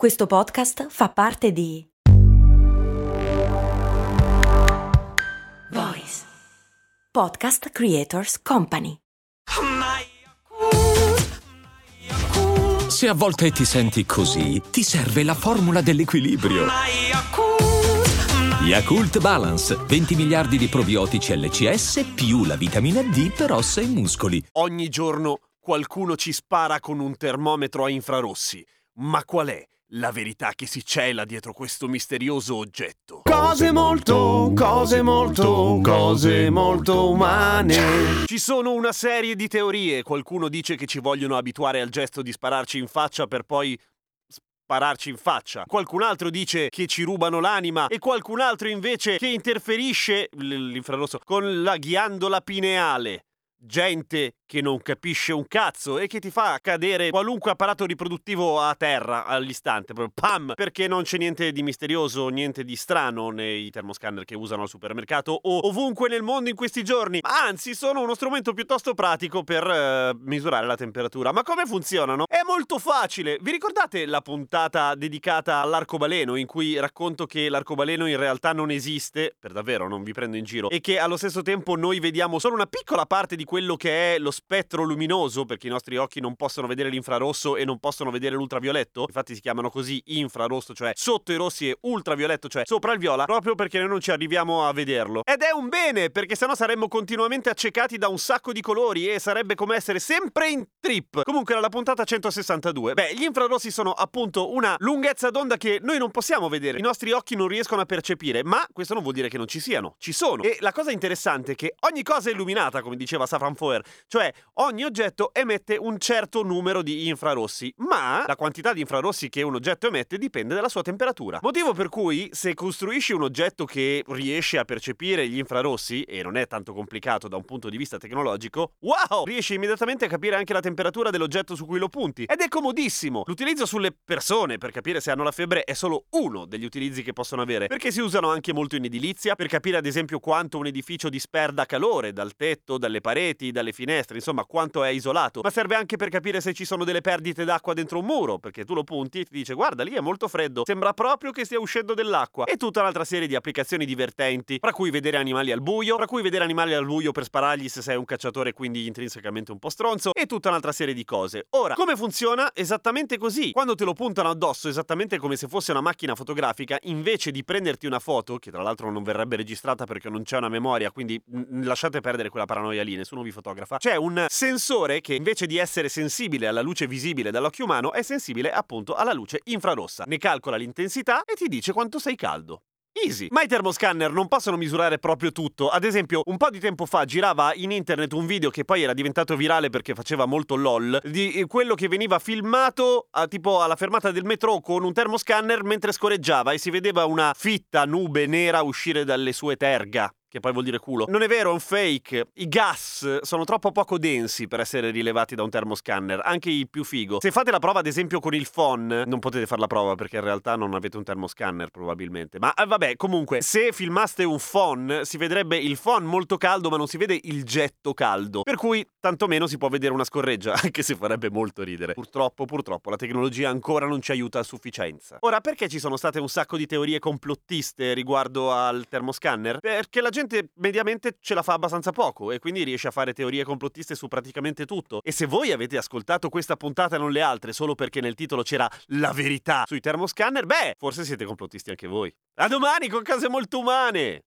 Questo podcast fa parte di Voice Podcast Creators Company. Se a volte ti senti così, ti serve la formula dell'equilibrio. Yakult Balance, 20 miliardi di probiotici LCS più la vitamina D per ossa e muscoli. Ogni giorno qualcuno ci spara con un termometro a infrarossi. Ma qual è la verità che si cela dietro questo misterioso oggetto? Cose molto, cose molto, cose molto umane. Ci sono una serie di teorie. Qualcuno dice che ci vogliono abituare al gesto di spararci in faccia per poi spararci in faccia. Qualcun altro dice che ci rubano l'anima e qualcun altro invece che interferisce l'infrarosso con la ghiandola pineale. Gente che non capisce un cazzo e che ti fa cadere qualunque apparato riproduttivo a terra all'istante, proprio pam, perché non c'è niente di misterioso, niente di strano nei termoscanner che usano al supermercato o ovunque nel mondo in questi giorni, anzi sono uno strumento piuttosto pratico per uh, misurare la temperatura. Ma come funzionano? È molto facile. Vi ricordate la puntata dedicata all'arcobaleno in cui racconto che l'arcobaleno in realtà non esiste, per davvero, non vi prendo in giro, e che allo stesso tempo noi vediamo solo una piccola parte di quello che è lo spettro luminoso, perché i nostri occhi non possono vedere l'infrarosso e non possono vedere l'ultravioletto, infatti si chiamano così infrarosso, cioè sotto i rossi e ultravioletto, cioè sopra il viola, proprio perché noi non ci arriviamo a vederlo. Ed è un bene, perché sennò saremmo continuamente accecati da un sacco di colori e sarebbe come essere sempre in trip. Comunque era la puntata 162. Beh, gli infrarossi sono appunto una lunghezza d'onda che noi non possiamo vedere, i nostri occhi non riescono a percepire, ma questo non vuol dire che non ci siano, ci sono. E la cosa interessante è che ogni cosa è illuminata, come diceva Safran Foer, cioè ogni oggetto emette un certo numero di infrarossi, ma la quantità di infrarossi che un oggetto emette dipende dalla sua temperatura. Motivo per cui se costruisci un oggetto che riesce a percepire gli infrarossi, e non è tanto complicato da un punto di vista tecnologico, wow! Riesci immediatamente a capire anche la temperatura dell'oggetto su cui lo punti. Ed è comodissimo! L'utilizzo sulle persone per capire se hanno la febbre è solo uno degli utilizzi che possono avere, perché si usano anche molto in edilizia, per capire ad esempio quanto un edificio disperda calore dal tetto, dalle pareti, dalle finestre, insomma quanto è isolato, ma serve anche per capire se ci sono delle perdite d'acqua dentro un muro, perché tu lo punti e ti dice guarda lì è molto freddo, sembra proprio che stia uscendo dell'acqua. E tutta un'altra serie di applicazioni divertenti, tra cui vedere animali al buio, tra cui vedere animali al buio per sparargli se sei un cacciatore quindi intrinsecamente un po' stronzo, e tutta un'altra serie di cose. Ora, come funziona? Esattamente così. Quando te lo puntano addosso, esattamente come se fosse una macchina fotografica, invece di prenderti una foto, che tra l'altro non verrebbe registrata perché non c'è una memoria, quindi lasciate perdere quella paranoia lì, nessuno vi fotografa, c'è un sensore che invece di essere sensibile alla luce visibile dall'occhio umano è sensibile appunto alla luce infrarossa. Ne calcola l'intensità e ti dice quanto sei caldo. Easy. Ma i termoscanner non possono misurare proprio tutto. Ad esempio, un po' di tempo fa girava in internet un video che poi era diventato virale perché faceva molto lol di quello che veniva filmato a, tipo alla fermata del metro con un termoscanner mentre scorreggiava e si vedeva una fitta nube nera uscire dalle sue terga che poi vuol dire culo. Non è vero, è un fake. I gas sono troppo poco densi per essere rilevati da un termoscanner, anche i più figo. Se fate la prova ad esempio con il phone, non potete fare la prova perché in realtà non avete un termoscanner probabilmente. Ma eh, vabbè, comunque, se filmaste un phone, si vedrebbe il phone molto caldo, ma non si vede il getto caldo. Per cui tantomeno si può vedere una scorreggia, anche se farebbe molto ridere. Purtroppo, purtroppo, la tecnologia ancora non ci aiuta a sufficienza. Ora, perché ci sono state un sacco di teorie complottiste riguardo al termoscanner? Perché la gente gente mediamente ce la fa abbastanza poco e quindi riesce a fare teorie complottiste su praticamente tutto. E se voi avete ascoltato questa puntata e non le altre solo perché nel titolo c'era la verità sui termoscanner, beh, forse siete complottisti anche voi. A domani con cose molto umane!